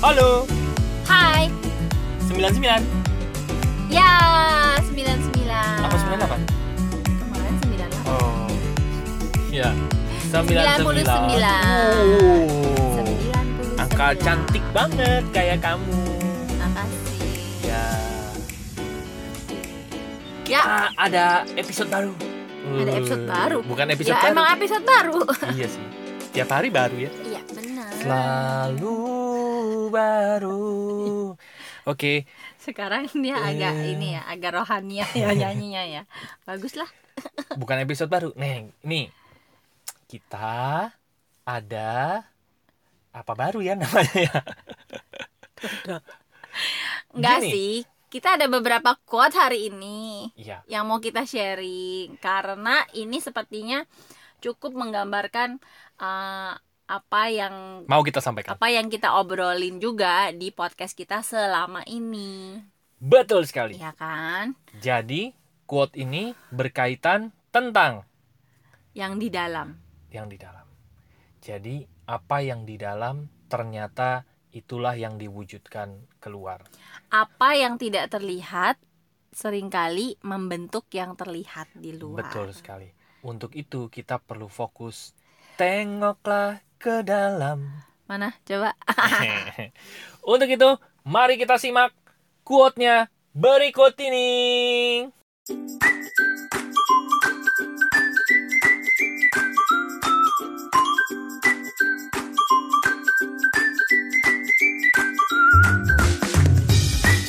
Halo, Hai. 99 Ya, 99. Apa 98? Kemarin 98. Oh Ya 99. 99 Oh 99. Angka cantik banget kayak kamu Makasih. Ya Ya, Ah, ada episode baru ada episode baru. Bukan episode ya baru emang episode baru. Iya sih Tiap hari baru ya Iya, benar. Selalu baru Oke Sekarang dia agak Eh. ini ya, agak rohani ya nyanyinya ya. Bagus lah. bukan episode baru. Neng, nih kita ada apa baru ya namanya ya? Enggak sih. Kita ada beberapa quote hari ini Iya, yang mau kita sharing karena ini sepertinya cukup menggambarkan uh, apa yang mau kita sampaikan. apa yang kita obrolin juga di podcast kita selama ini Betul sekali. ya kan Jadi quote ini berkaitan tentang yang di dalam yang di dalam. Jadi apa yang di dalam ternyata itulah yang diwujudkan keluar. apa yang tidak terlihat sering kali membentuk yang terlihat di luar Betul sekali. Untuk itu kita perlu fokus. Tengoklah ke dalam. mana coba Untuk itu, mari kita simak quote-nya berikut ini.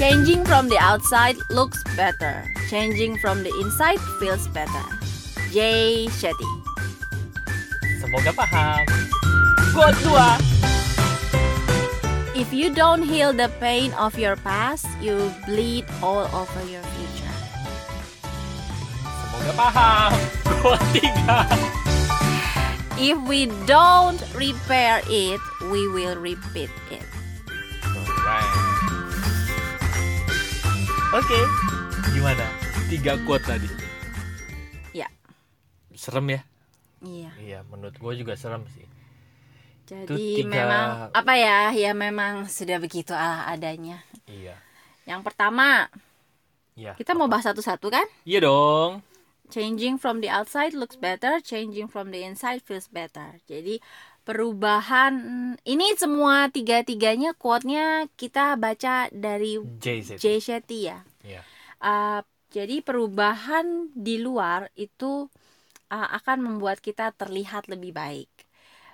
changing from the outside looks better changing from the inside feels better Jay Shetty Semoga paham. Quote 2. If you don't heal the pain of your past, you bleed all over your future. Semoga paham. Quote 3. If we don't repair it, we will repeat it. Alright. Oke. Gimana? Tiga quote tadi. Ya. Serem ya? Iya. Iya, menurut gue juga serem sih. Jadi tiga- memang apa ya? Ya memang sudah begitu ala adanya. Iya. Yang pertama, Iya. kita mau bahas satu-satu kan? Iya dong. Changing from the outside looks better, changing from the inside feels better. Jadi perubahan ini semua tiga-tiganya quote-nya kita baca dari JZ. Jay Shetty ya. Iya. Uh, jadi perubahan di luar itu uh, akan membuat kita terlihat lebih baik.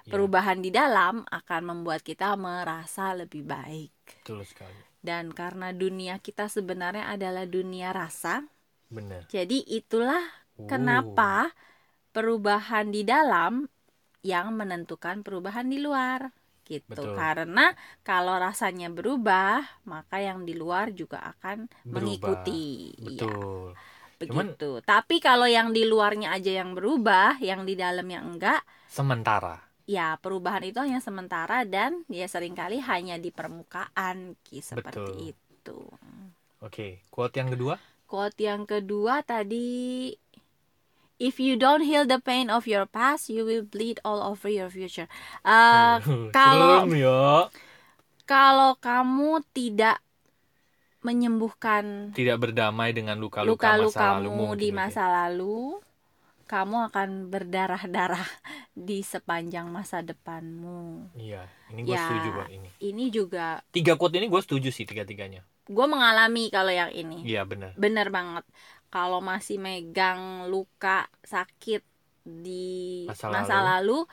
Iya, Perubahan di dalam akan membuat kita merasa lebih baik. Betul sekali. Dan karena dunia kita sebenarnya adalah dunia rasa, Bener. jadi itulah Uh, kenapa perubahan di dalam yang menentukan perubahan di luar gitu. Betul. Karena kalau rasanya berubah, maka yang di luar juga akan Berubah. mengikuti. Iya. Betul. Cuman- begitu. Tapi kalau yang di luarnya aja yang berubah, yang di dalamnya enggak, Sementara. Ya perubahan itu hanya sementara dan ya sering kali hanya di permukaan Ki, seperti itu. Oke, quote yang kedua. Quote yang kedua tadi If you don't heal the pain of your past, you will bleed all over your future. Eh, kalau- ya. kalau kamu tidak menyembuhkan Tidak berdamai dengan luka-luka masa lalumu luka-lukamu di mungkin, masa lalu, kamu akan berdarah-darah di sepanjang masa depanmu. Iya, ini gue Ya. setuju kok ini. Ini juga Tiga quote ini gue setuju sih tiga-tiganya. gue mengalami kalau yang ini. Iya benar. Bener banget. Kalau masih megang luka sakit di Masa masa, lalu.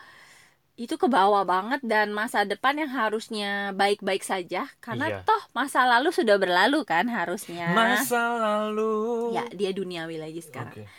itu ke bawah banget dan masa depan yang harusnya baik-baik saja karena Iya. toh masa lalu sudah berlalu kan harusnya. Masa lalu. Ya, dia duniawi lagi sekarang. Oke.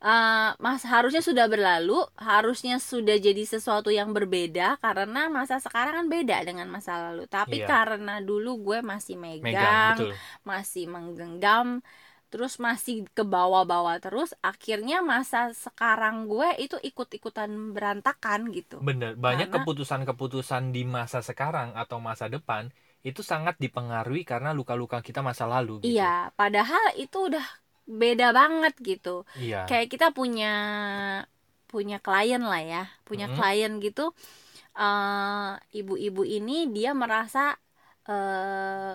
Eh, mas harusnya sudah berlalu, harusnya sudah jadi sesuatu yang berbeda karena masa sekarang kan beda dengan masa lalu. Tapi Iya. karena dulu gue masih Megang, megang, betul. masih menggenggam, terus masih ke bawah-bawah terus, akhirnya masa sekarang gue itu ikut-ikutan berantakan gitu. Bener, banyak keputusan-keputusan di masa sekarang atau masa depan itu sangat dipengaruhi karena luka-luka kita masa lalu gitu. Iya, padahal itu udah beda banget gitu. Iya. kayak kita punya punya klien lah ya punya Mhm. klien gitu eh, ibu-ibu ini dia merasa eh,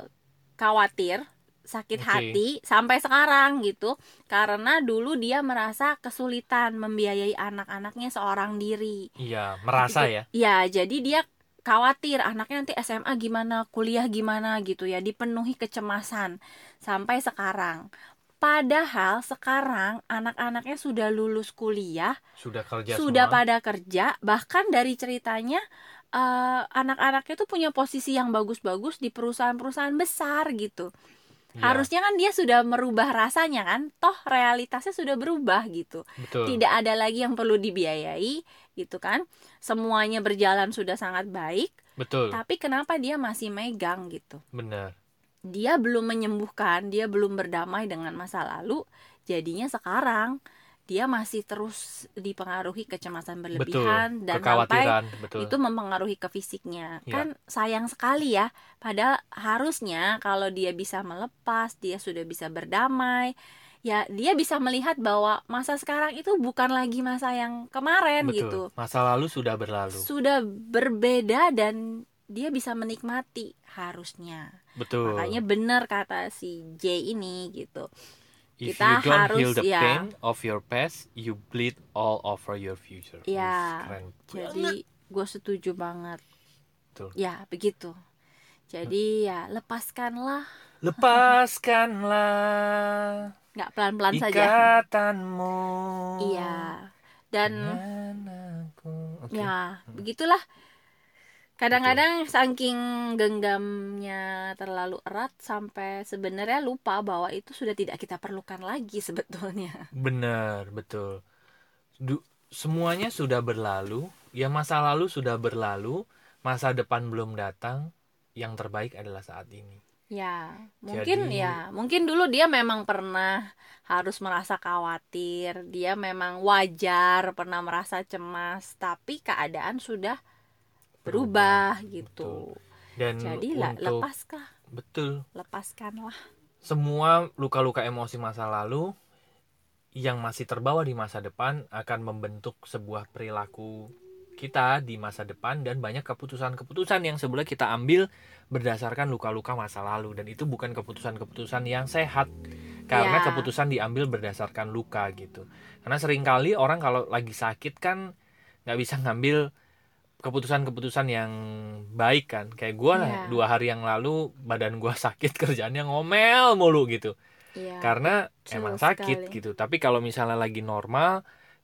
khawatir sakit Oke. hati sampai sekarang gitu karena dulu dia merasa kesulitan membiayai anak-anaknya seorang diri Iya, merasa ya. ya jadi dia khawatir anaknya nanti SMA gimana kuliah gimana gitu ya dipenuhi kecemasan sampai sekarang padahal sekarang anak-anaknya sudah lulus kuliah Sudah kerja sudah semua. pada kerja bahkan dari ceritanya eh, anak-anaknya tuh punya posisi yang bagus-bagus di perusahaan-perusahaan besar gitu Iya, harusnya kan dia sudah merubah rasanya kan toh realitasnya sudah berubah gitu betul. tidak ada lagi yang perlu dibiayai gitu kan semuanya berjalan sudah sangat baik Betul. tapi kenapa dia masih megang gitu Benar. Dia belum menyembuhkan dia belum berdamai dengan masa lalu jadinya sekarang dia masih terus dipengaruhi kecemasan Betul. berlebihan dan sampai betul. itu mempengaruhi ke fisiknya Ya. kan sayang sekali ya padahal harusnya kalau dia bisa melepas dia sudah bisa berdamai ya dia bisa melihat bahwa masa sekarang itu bukan lagi masa yang kemarin betul. gitu Masa lalu sudah berlalu. sudah berbeda dan dia bisa menikmati harusnya Betul. makanya benar kata si J ini gitu If kita you don't harus, heal the ya. pain of your past, you bleed all over your future. Ya, keren jadi gue setuju banget Betul. ya begitu jadi ya lepaskanlah Lepaskanlah nggak pelan-pelan saja ikatanmu. iya dan aku. Oke. ya begitulah kadang-kadang saking genggamnya terlalu erat sampai sebenarnya lupa bahwa itu sudah tidak kita perlukan lagi sebetulnya Benar, betul. Du- semuanya sudah berlalu, ya masa lalu sudah berlalu, masa depan belum datang, yang terbaik adalah saat ini. Ya, mungkin Jadi- ya, mungkin dulu dia memang pernah harus merasa khawatir, dia memang wajar pernah merasa cemas, tapi keadaan sudah berubah, gitu. Dan Jadi untuk lepaskah, betul, lepaskanlah. semua luka-luka emosi masa lalu yang masih terbawa di masa depan akan membentuk sebuah perilaku kita di masa depan dan banyak keputusan-keputusan yang sebenarnya kita ambil berdasarkan luka-luka masa lalu dan itu bukan keputusan-keputusan yang sehat karena Ya. keputusan diambil berdasarkan luka gitu karena sering kali orang kalau lagi sakit kan nggak bisa ngambil keputusan-keputusan yang baik kan. Kayak gue lah Ya. dua hari yang lalu badan gue sakit kerjaannya ngomel mulu gitu. Iya. karena emang sakit sekali. gitu. Tapi kalau misalnya lagi normal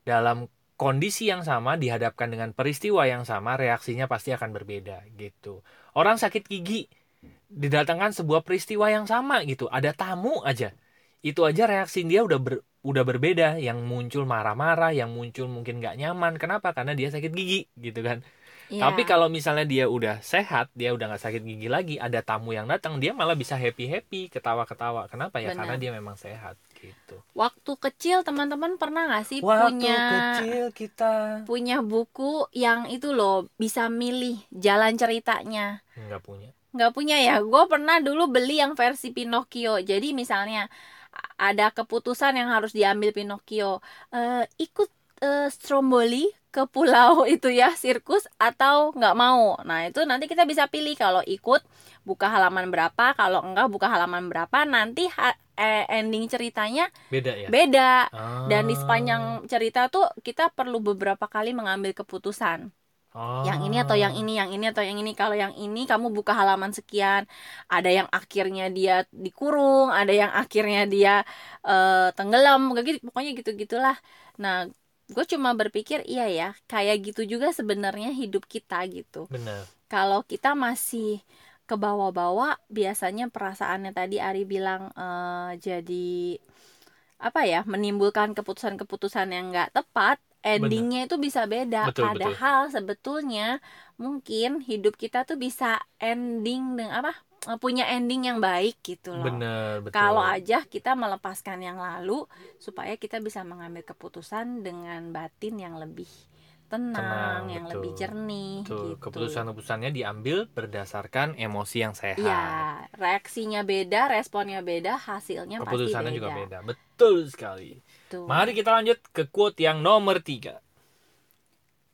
dalam kondisi yang sama dihadapkan dengan peristiwa yang sama reaksinya pasti akan berbeda gitu. Orang sakit gigi didatangkan sebuah peristiwa yang sama gitu. Ada tamu aja. Itu aja reaksi dia udah ber- udah berbeda. Yang muncul marah-marah yang muncul mungkin nggak nyaman. Kenapa? Karena dia sakit gigi gitu kan Iya. tapi kalau misalnya dia udah sehat, dia udah nggak sakit gigi lagi, ada tamu yang datang, dia malah bisa happy happy, ketawa ketawa. Kenapa ya? Benar. Karena dia memang sehat gitu. waktu kecil teman-teman pernah nggak sih Waktu punya kecil kita punya buku yang itu loh bisa milih jalan ceritanya? nggak punya. nggak punya ya gue pernah dulu beli yang versi Pinocchio jadi misalnya ada keputusan yang harus diambil Pinocchio Eh, ikut eh, Stromboli ke pulau itu ya sirkus atau nggak mau nah itu nanti kita bisa pilih kalau ikut buka halaman berapa kalau enggak buka halaman berapa nanti ha- eh, ending ceritanya Beda ya. beda Ah. dan di sepanjang cerita tuh kita perlu beberapa kali mengambil keputusan Ah. yang ini atau yang ini, yang ini atau yang ini. Kalau yang ini kamu buka halaman sekian, ada yang akhirnya dia dikurung, ada yang akhirnya dia eh, tenggelam, kayak gitu, pokoknya gitu gitulah. Nah, gue cuma berpikir iya ya, kayak gitu juga sebenarnya hidup kita gitu. Benar. Kalau kita masih ke bawah-bawah, biasanya perasaannya tadi Ari bilang eh, jadi apa ya, menimbulkan keputusan-keputusan yang nggak tepat. Endingnya itu bisa beda. Betul, betul. Padahal sebetulnya mungkin hidup kita tuh bisa ending dengan apa? eh, Punya ending yang baik gitu loh. Betul. Kalau aja kita melepaskan yang lalu supaya kita bisa mengambil keputusan dengan batin yang lebih tenang, Tenang, yang betul. lebih jernih Betul. gitu. Keputusan-keputusannya diambil berdasarkan emosi yang sehat. Iya, reaksinya beda, responnya beda, hasilnya Keputusannya pasti juga beda. beda. Betul sekali. Tuh. Mari kita lanjut ke quote yang nomor tiga.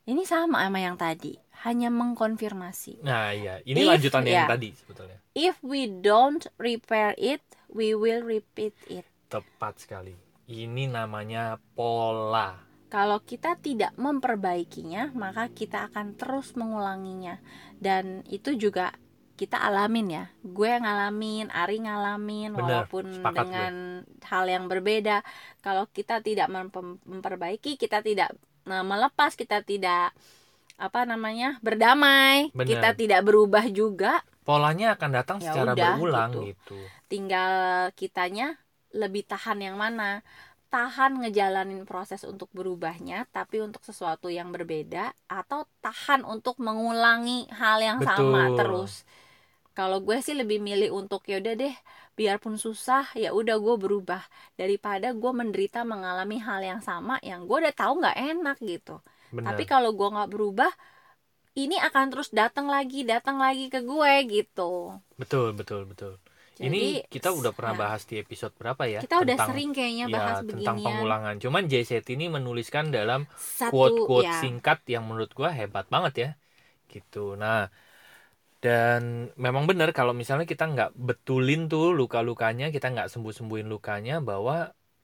Ini sama sama yang tadi. hanya mengkonfirmasi. Nah, iya. Ini If- lanjutan yang ya. tadi sebetulnya. If we don't repair it, we will repeat it. Tepat sekali. Ini namanya pola. Kalau kita tidak memperbaikinya, maka kita akan terus mengulanginya. Dan itu juga kita alamin ya. Gue ngalamin, Ari ngalamin, Bener, walaupun dengan hal yang berbeda. Kalau kita tidak memperbaiki, kita tidak eh, melepas, kita tidak apa namanya berdamai, Bener. kita tidak berubah juga. Polanya akan datang Ya secara udah, berulang gitu. gitu. Tinggal kitanya lebih tahan yang mana. Tahan ngejalanin proses untuk berubahnya, tapi untuk sesuatu yang berbeda, atau tahan untuk mengulangi hal yang sama Betul. terus. Kalau gue sih lebih milih untuk yaudah deh, biarpun susah, ya udah gue berubah daripada gue menderita mengalami hal yang sama yang gue udah tahu nggak enak gitu. Benar. Tapi kalau gue nggak berubah, ini akan terus datang lagi, datang lagi ke gue gitu. Betul, betul, betul. Ini Jadi, kita udah pernah ya. bahas di episode berapa ya? Kita udah Tentang- sering kayaknya ya, bahas tentang beginian. pengulangan. Cuman JZ ini menuliskan dalam quote-quote ya. singkat yang menurut gua hebat banget ya. Gitu. Nah, dan memang benar kalau misalnya kita nggak betulin tuh luka-lukanya, kita nggak sembuh-sembuhin lukanya bahwa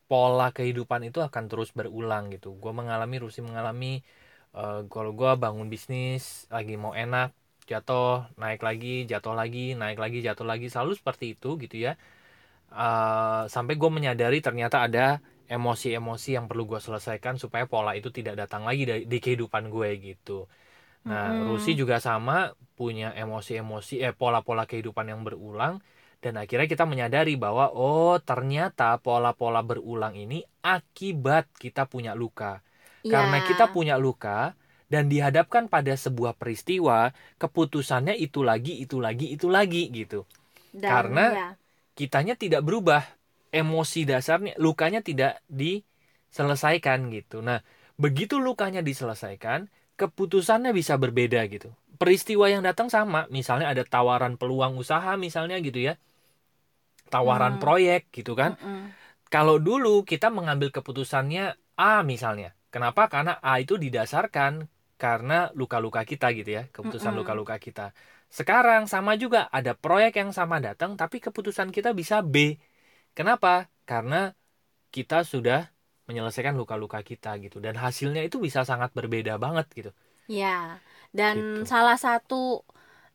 pola kehidupan itu akan terus berulang gitu. Gua mengalami, Rusi mengalami eh, kalau gua bangun bisnis lagi mau enak, jatuh, naik lagi, jatuh lagi, naik lagi, jatuh lagi, selalu seperti itu gitu ya. Eh, sampai gue menyadari ternyata ada emosi-emosi yang perlu gue selesaikan supaya pola itu tidak datang lagi di kehidupan gue gitu. Nah, Mm-mm. Rusi juga sama punya emosi-emosi eh pola-pola kehidupan yang berulang dan akhirnya kita menyadari bahwa oh ternyata pola-pola berulang ini akibat kita punya luka. Karena Ya. kita punya luka dan dihadapkan pada sebuah peristiwa, keputusannya itu lagi, itu lagi, itu lagi gitu. Dan, karena ya, Kitanya tidak berubah, emosi dasarnya, lukanya tidak diselesaikan gitu. Nah, begitu lukanya diselesaikan, keputusannya bisa berbeda gitu. Peristiwa yang datang sama, misalnya ada tawaran peluang usaha misalnya gitu ya. Tawaran Hmm. proyek gitu kan. mm-mm. Kalau dulu kita mengambil keputusannya A misalnya. Kenapa? Karena A itu didasarkan karena luka-luka kita gitu ya, keputusan luka-luka kita. Sekarang sama juga ada proyek yang sama datang tapi keputusan kita bisa B. Kenapa? Karena kita sudah menyelesaikan luka-luka kita gitu dan hasilnya itu bisa sangat berbeda banget gitu. Ya, dan Gitu. salah satu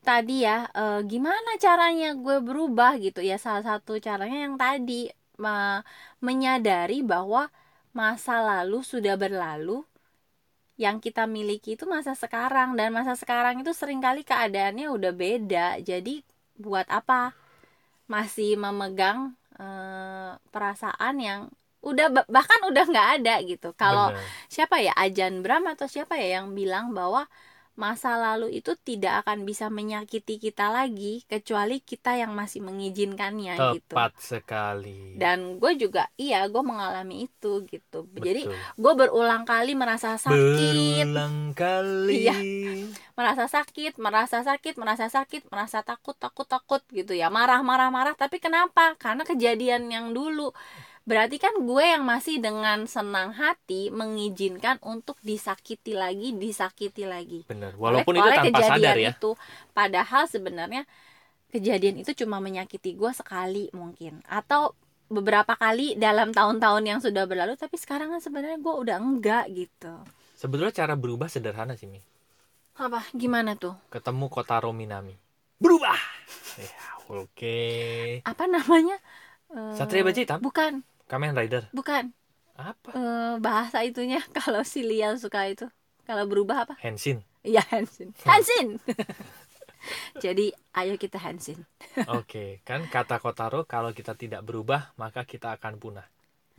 tadi ya, eh, gimana caranya gue berubah gitu ya? Salah satu caranya yang tadi me- menyadari bahwa masa lalu sudah berlalu, yang kita miliki itu masa sekarang dan masa sekarang itu sering kali keadaannya udah beda. Jadi buat apa masih memegang eh, perasaan yang udah ba- bahkan udah nggak ada gitu. Kalau siapa ya Ajan Bram atau siapa ya yang bilang bahwa masa lalu itu tidak akan bisa menyakiti kita lagi kecuali kita yang masih mengizinkannya gitu. tepat sekali. Dan gue juga iya gue mengalami itu gitu. Jadi Betul. gue berulang kali merasa sakit, berulang kali. Iya. merasa sakit, merasa sakit, merasa sakit, merasa takut, takut, takut gitu ya. Marah, marah, marah. Tapi kenapa? Karena kejadian yang dulu. Berarti kan gue yang masih dengan senang hati mengizinkan untuk disakiti lagi, disakiti lagi. Oleh- Walaupun itu oleh tanpa kejadian sadar ya. Itu, padahal sebenarnya kejadian itu cuma menyakiti gue sekali mungkin, atau beberapa kali dalam tahun-tahun yang sudah berlalu. Tapi sekarang kan sebenarnya gue udah enggak gitu. Sebetulnya cara berubah sederhana sih, Mi. Apa? Gimana tuh? Ketemu Kotaro Minami. Berubah. ya, oke. Apa namanya? Satria Baja Hitam? Bukan, Kamen Rider. bukan. Apa? Eh, bahasa itunya kalau si Lian suka itu. Kalau berubah apa? Henshin. Iya, Hansin. Hansin. Jadi, ayo kita Hansin. Oke, kan kata Kotaro kalau kita tidak berubah maka kita akan punah.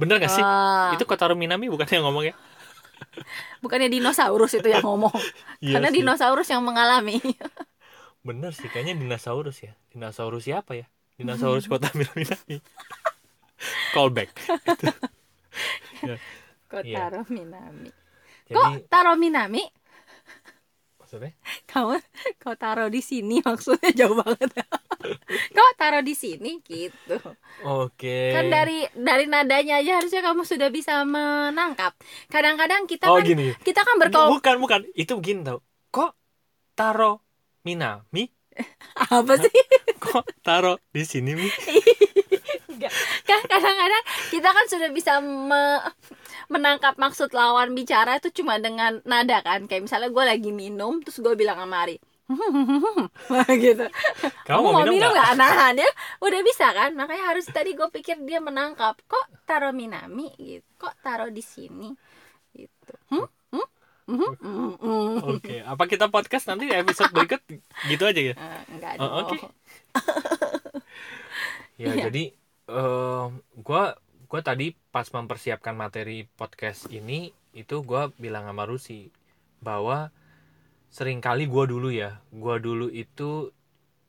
Bener gak sih? Ah, Itu Kotaro Minami bukan yang ngomong ya? bukannya dinosaurus itu yang ngomong. Iya Karena dinosaurus yang mengalami. Bener sih, kayaknya dinosaurus ya. Dinosaurus siapa ya? Dinosaurus kota Minami. Callback. Kotaro Minami. Jadi, Kok Taro Minami? maksudnya? Kamu kau taruh di sini maksudnya jauh banget. kok taruh di sini gitu. Oke. Kan dari dari nadanya aja harusnya kamu sudah bisa menangkap. Kadang-kadang kita Oh kan gini. kita kan berkol Bukan, bukan. Itu begini tau. Kok taro Minami apa sih kok taro di sini mi. Kan kadang-kadang kita kan sudah bisa me- menangkap maksud lawan bicara itu cuma dengan nada kan kayak misalnya gue lagi minum terus gue bilang sama Ari gitu kamu mau, mau minum nggak nahan ya udah bisa kan makanya harus tadi gue pikir dia menangkap kok taro Minami gitu kok taro di sini gitu hmm? Hmm? Hmm? Hmm? Hmm? oke apa kita podcast nanti episode berikut gitu aja ya Eh, enggak Oh, oke. ya Iya. jadi eh gua gua tadi pas mempersiapkan materi podcast ini itu gua bilang sama Rusi bahwa sering kali gua dulu ya gua dulu itu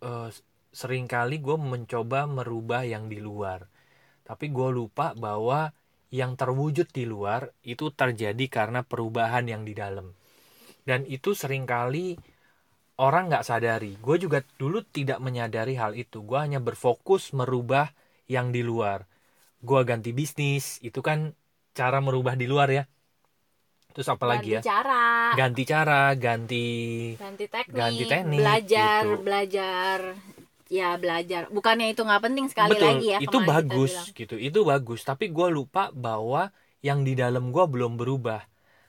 eh, sering kali gue mencoba merubah yang di luar. Tapi gue lupa bahwa yang terwujud di luar itu terjadi karena perubahan yang di dalam. Dan itu sering kali orang nggak sadari. Gue juga dulu tidak menyadari hal itu. Gue hanya berfokus merubah yang di luar. Gue ganti bisnis itu kan cara merubah di luar ya. Terus apa lagi ya? ganti cara. Ganti cara ganti ganti teknik, Ganti teknik, belajar gitu. belajar. Ya belajar. Bukannya itu nggak penting sekali betul. lagi ya itu bagus gitu. Itu bagus. Tapi gue lupa bahwa yang di dalam gue belum berubah.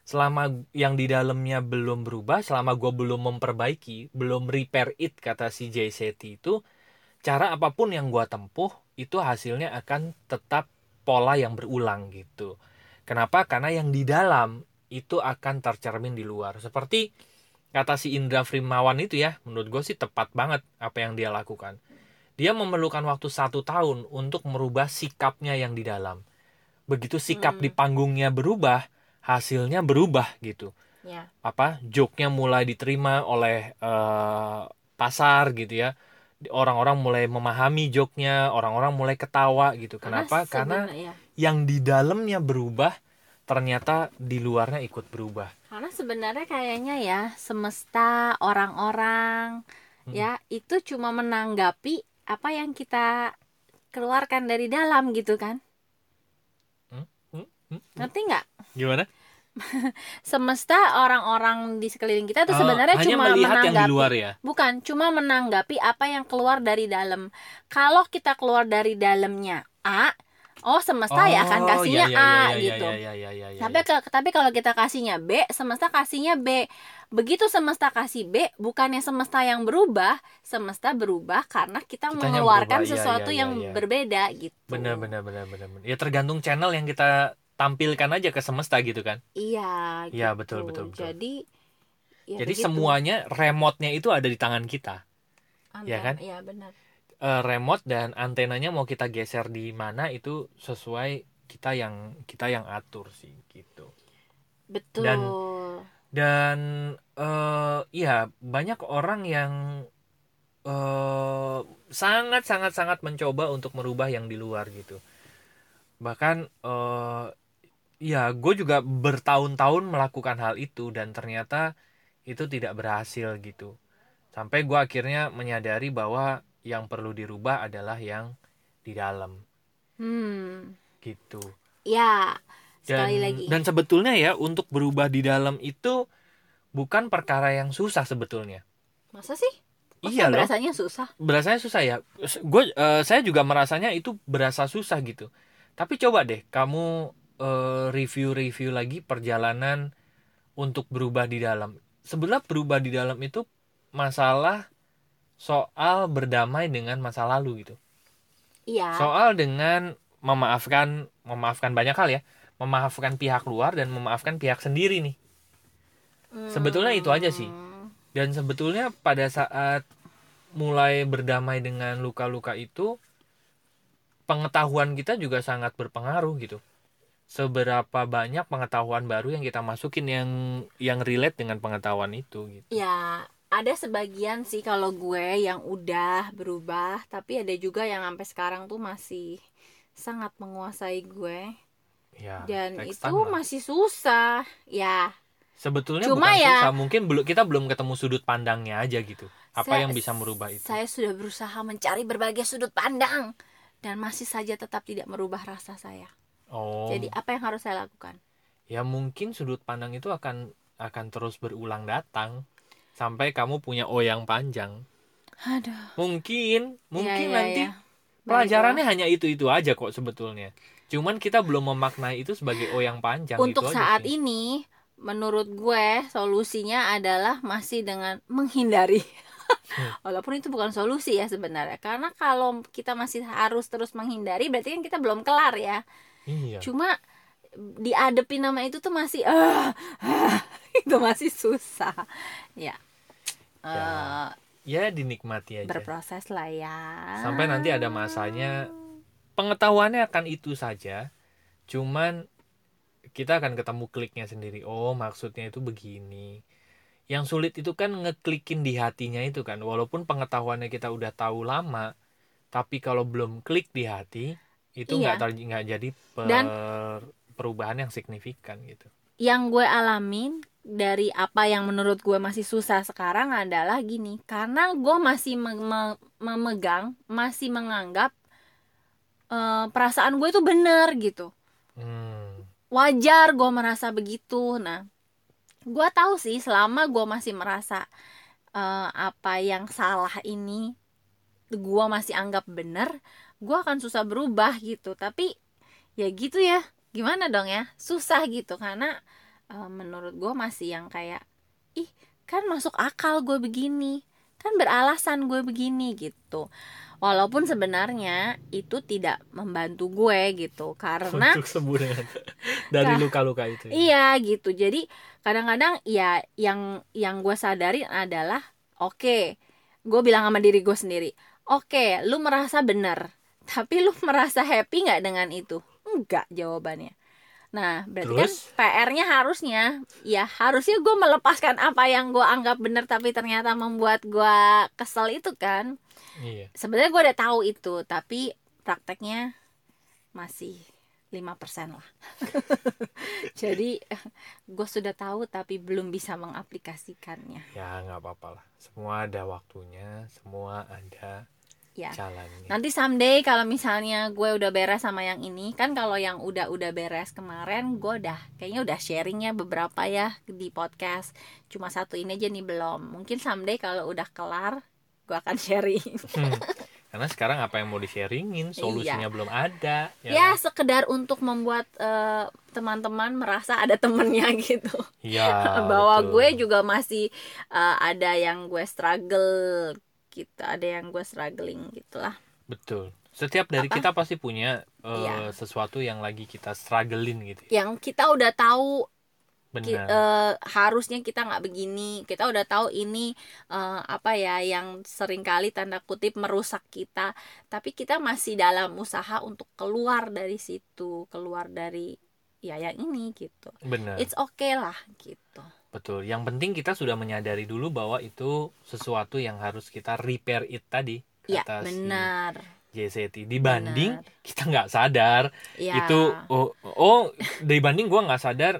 Selama yang di dalamnya belum berubah selama gue belum memperbaiki belum repair it kata si Jay Shetty itu cara apa pun yang gue tempuh itu hasilnya akan tetap pola yang berulang gitu. Kenapa? Karena yang di dalam itu akan tercermin di luar. Seperti kata si Indra Frimawan itu ya menurut gue sih tepat banget apa yang dia lakukan. Dia memerlukan waktu satu tahun untuk merubah sikapnya yang di dalam. Begitu sikap Hmm. di panggungnya berubah hasilnya berubah gitu. Ya. Apa? Joke-nya mulai diterima oleh eh, pasar gitu ya orang-orang mulai memahami joke-nya orang-orang mulai ketawa gitu kenapa karena sebenarnya- ya. yang di dalamnya berubah ternyata di luarnya ikut berubah karena sebenarnya kayaknya ya semesta orang-orang Hmm. ya itu cuma menanggapi apa yang kita keluarkan dari dalam gitu kan Hmm? Hmm? ngerti nggak gimana semesta orang-orang di sekeliling kita tuh Oh, sebenarnya hanya cuma melihat yang di menanggapi luar ya? Bukan cuma menanggapi apa yang keluar dari dalam. Kalau kita keluar dari dalamnya A oh semesta ya akan kasihnya iya, iya, A iya, gitu. iya, tapi tapi kalau kita kasihnya B semesta kasihnya B. Begitu semesta kasih B bukannya semesta yang berubah semesta berubah karena kita Kitanya mengeluarkan berubah, iya, sesuatu iya, yang iya, berbeda gitu. Benar benar benar benar. ya tergantung channel yang kita tampilkan aja ke semesta gitu kan iya Iya, gitu. betul, betul, betul. jadi ya jadi begitu. semuanya remote-nya itu ada di tangan kita ya Antara- kan? iya benar Eh, remote dan antenanya mau kita geser di mana itu sesuai kita yang kita yang atur sih gitu betul Dan- dan eh ya banyak orang yang eh sangat sangat sangat mencoba untuk merubah yang di luar gitu bahkan eh ya gue juga bertahun-tahun melakukan hal itu dan ternyata itu tidak berhasil gitu. Sampai gue akhirnya menyadari bahwa yang perlu dirubah adalah yang di dalam. Hmm. Gitu. Ya dan sekali lagi. dan sebetulnya ya untuk berubah di dalam itu bukan perkara yang susah sebetulnya. Masa sih? Masa iya loh. berasanya susah? Berasanya susah ya. Gue saya juga merasanya itu berasa susah gitu. Tapi coba deh kamu eh, review-review lagi perjalanan untuk berubah di dalam. Sebenarnya berubah di dalam itu masalah soal berdamai dengan masa lalu gitu. Iya. Soal dengan memaafkan memaafkan banyak hal ya. Memaafkan pihak luar dan memaafkan pihak sendiri nih. Sebetulnya itu aja sih. Hmm. dan sebetulnya pada saat mulai berdamai dengan luka-luka itu pengetahuan kita juga sangat berpengaruh gitu seberapa banyak pengetahuan baru yang kita masukin yang yang relate dengan pengetahuan itu gitu Ya, ada sebagian sih kalau gue yang udah berubah, tapi ada juga yang sampai sekarang tuh masih sangat menguasai gue ya dan itu lah. masih susah. Ya, sebetulnya cuma bukan ya- susah mungkin belum kita belum ketemu sudut pandangnya aja gitu apa saya- yang bisa merubah itu Saya sudah berusaha mencari berbagai sudut pandang dan masih saja tetap tidak merubah rasa saya. Oh Jadi apa yang harus saya lakukan? ya mungkin sudut pandang itu akan akan terus berulang datang sampai kamu punya O yang panjang. aduh Mungkin, mungkin Iya, iya, nanti iya. pelajarannya hanya itu-itu aja kok sebetulnya. Cuman kita belum memaknai itu sebagai O yang panjang untuk itu aja saat ini menurut gue solusinya adalah masih dengan menghindari Hmm. walaupun itu bukan solusi ya sebenarnya karena kalau kita masih harus terus menghindari berarti kan kita belum kelar ya Iya. cuma diadepin nama itu tuh masih ah, ah, itu masih susah ya Eh, Ya dinikmati aja. berproses lah ya Sampai nanti ada masanya pengetahuannya akan itu saja. Cuman kita akan ketemu kliknya sendiri. Oh, maksudnya itu begini. Yang sulit itu kan ngeklikin di hatinya itu kan. Walaupun pengetahuannya kita udah tahu lama, tapi kalau belum klik di hati, itu Iya. nggak ter- nggak jadi per- Dan- perubahan yang signifikan gitu. yang gue alamin dari apa yang menurut gue masih susah sekarang adalah gini karena gue masih me- me- memegang masih menganggap eh, perasaan gue itu bener gitu Hmm. wajar gue merasa begitu nah gue tahu sih selama gue masih merasa eh, apa yang salah ini gue masih anggap bener gue akan susah berubah gitu. Tapi ya gitu ya. Gimana dong ya? Susah gitu. Karena eh, menurut gue masih yang kayak ih kan masuk akal gue begini. Kan beralasan gue begini gitu. Walaupun sebenarnya itu tidak membantu gue gitu. Karena Untuk sembuh dengan dari luka-luka itu. ya. Iya gitu. Jadi kadang-kadang ya yang yang gue sadari adalah oke, gue bilang sama diri gue sendiri, oke, lu merasa benar, tapi lu merasa happy nggak dengan itu? Enggak jawabannya. Nah berarti Terus? kan PR-nya harusnya ya harusnya gue melepaskan apa yang gue anggap benar tapi ternyata membuat gue kesel itu kan. Iya. Sebenarnya gue udah tahu itu tapi prakteknya masih 5% lah. Jadi gue sudah tahu tapi belum bisa mengaplikasikannya. Ya nggak apa-apa lah. Semua ada waktunya, semua ada Ya. jalannya. Nanti someday kalau misalnya gue udah beres sama yang ini, kan kalau yang udah-udah beres kemarin gue udah kayaknya udah sharingnya beberapa ya di podcast. Cuma satu ini aja nih belum. Mungkin someday kalau udah kelar gue akan sharing. Hmm. Karena sekarang apa yang mau di-sharingin, solusinya belum ada. ya kan? sekedar untuk membuat eh, teman-teman merasa ada temennya gitu. Iya, bahwa betul. gue juga masih uh, ada yang gue struggle gitu ada yang gue struggling gitulah betul. Setiap dari Apa? kita pasti punya eh, Iya. sesuatu yang lagi kita strugglein gitu. ya. yang kita udah tahu ki- Benar. uh, harusnya kita nggak begini kita udah tahu ini uh, apa ya yang sering kali tanda kutip merusak kita tapi kita masih dalam usaha untuk keluar dari situ keluar dari ya yang ini gitu Benar. it's okay lah gitu Betul. Yang penting kita sudah menyadari dulu bahwa itu sesuatu yang harus kita repair it tadi. ya si benar JCT. Dibanding Benar. kita nggak sadar ya itu oh, oh dibanding gua nggak sadar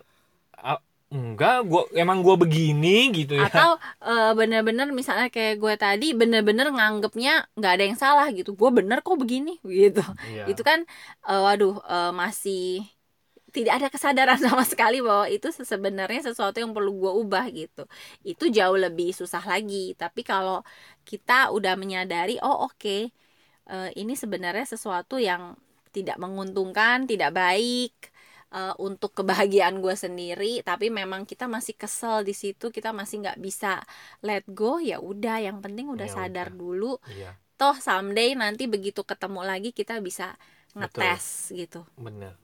ah, enggak gua emang gua begini gitu ya. atau eh, bener-bener misalnya kayak gue tadi bener-bener nganggepnya nggak ada yang salah gitu gue bener kok begini gitu Iya. itu kan eh, waduh eh, masih tidak ada kesadaran sama sekali bahwa itu se- sebenarnya sesuatu yang perlu gue ubah gitu. Itu jauh lebih susah lagi. Tapi kalau kita udah menyadari oh oke eh, ini sebenarnya sesuatu yang tidak menguntungkan tidak baik eh, untuk kebahagiaan gue sendiri tapi memang kita masih kesel di situ kita masih nggak bisa let go ya udah yang penting udah Ya sadar udah. dulu. Iya, toh someday nanti begitu ketemu lagi kita bisa ngetes gitu. Benar.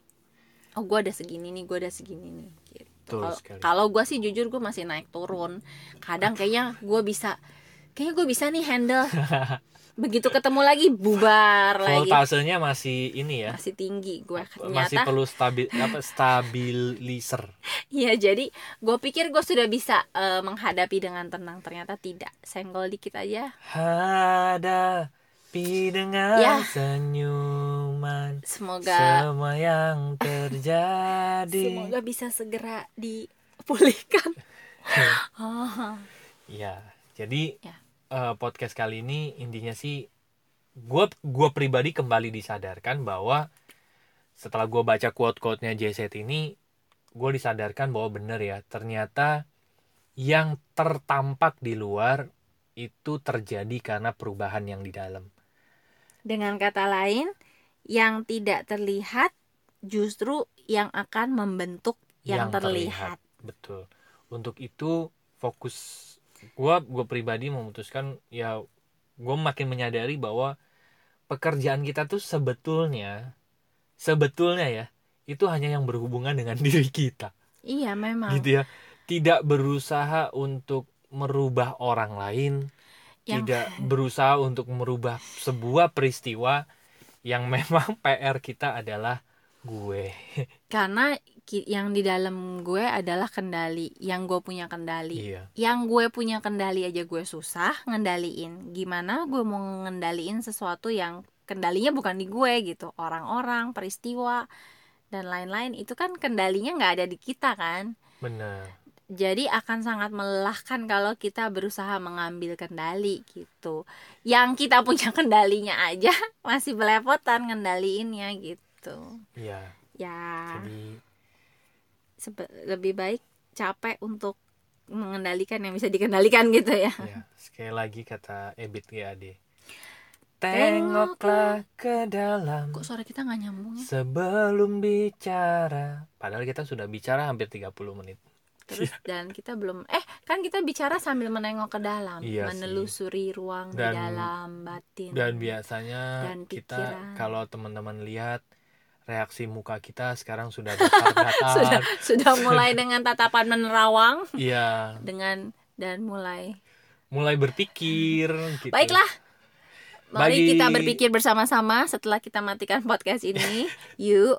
Oh gue ada segini nih gue ada segini nih gitu. Kalau- gue sih jujur gue masih naik turun. Kadang kayaknya gue bisa kayaknya gue bisa nih handle. Begitu ketemu lagi bubar lagi. Voltasenya masih ini ya. masih tinggi gue Masih ternyata perlu stabil apa stabilizer. Iya jadi gue pikir gue sudah bisa eh, menghadapi dengan tenang. Ternyata tidak. Senggol dikit aja Hadapi dengan Ya. senyuman semoga semua yang terjadi. semoga bisa segera dipulihkan oh, Ya, jadi Ya. eh, podcast kali ini intinya sih gue gua pribadi kembali disadarkan bahwa setelah gue baca quote quote nya JZ ini gue disadarkan bahwa bener ya ternyata yang tertampak di luar itu terjadi karena perubahan yang di dalam. Dengan kata lain, yang tidak terlihat justru yang akan membentuk yang, terlihat. Betul. Untuk itu fokus gua gua pribadi memutuskan ya gua makin menyadari bahwa pekerjaan kita tuh sebetulnya sebetulnya ya itu hanya yang berhubungan dengan diri kita. Iya, memang. Gitu ya. Tidak berusaha untuk merubah orang lain, Yang- tidak berusaha untuk merubah sebuah peristiwa yang memang PR kita adalah gue. Karena yang di dalam gue adalah kendali, yang gue punya kendali. Iya. Yang gue punya kendali aja gue susah ngendaliin. Gimana gue mau ngendaliin sesuatu yang kendalinya bukan di gue gitu. Orang-orang, peristiwa dan lain-lain itu kan kendalinya nggak ada di kita kan. Benar. Jadi akan sangat melelahkan kalau kita berusaha mengambil kendali gitu. Yang kita punya kendalinya aja masih belepotan ngendaliinnya gitu. Iya. Ya, Jadi sebe- lebih baik capek untuk mengendalikan yang bisa dikendalikan gitu ya. ya sekali lagi kata Ebit GAD. Tengoklah ke dalam Kok suara kita nggak nyambung ya? sebelum bicara. Padahal kita sudah bicara hampir 30 menit. Terus dan kita belum eh kan kita bicara sambil menengok ke dalam, Iya sih. menelusuri ruang di Dan- dalam batin. Dan biasanya Dan kita kalau teman-teman lihat reaksi muka kita sekarang sudah datar-datar. sudah sudah mulai dengan tatapan menerawang Iya, dengan dan mulai mulai berpikir gitu. Baiklah. Mari Bagi- kita berpikir bersama-sama setelah kita matikan podcast ini. Yuk,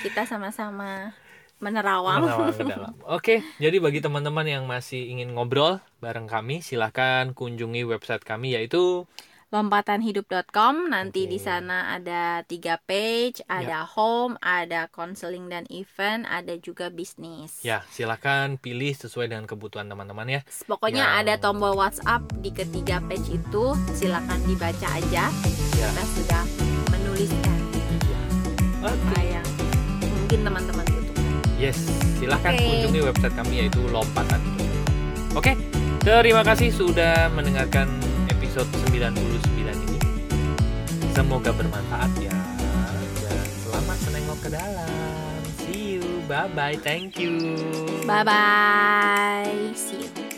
kita sama-sama menerawang. Menerawang ke dalam. Oke, jadi bagi teman-teman yang masih ingin ngobrol bareng kami, silahkan kunjungi website kami yaitu Lompatanhidup.com nanti Oke. di sana ada tiga page, ada home, ada counseling dan event, ada juga bisnis. ya silahkan pilih sesuai dengan kebutuhan teman-teman ya. Pokoknya Yang- ada tombol WhatsApp di ketiga page itu, silakan dibaca aja. Ya. Kita sudah menuliskan Oke. apa yang mungkin teman-teman butuhkan. Yes, silahkan Oke. kunjungi website kami yaitu lompatan. Oke, terima kasih sudah mendengarkan episode 99 ini. Semoga bermanfaat ya. Dan selamat menengok ke dalam. See you. Bye bye. Thank you. Bye bye. See you.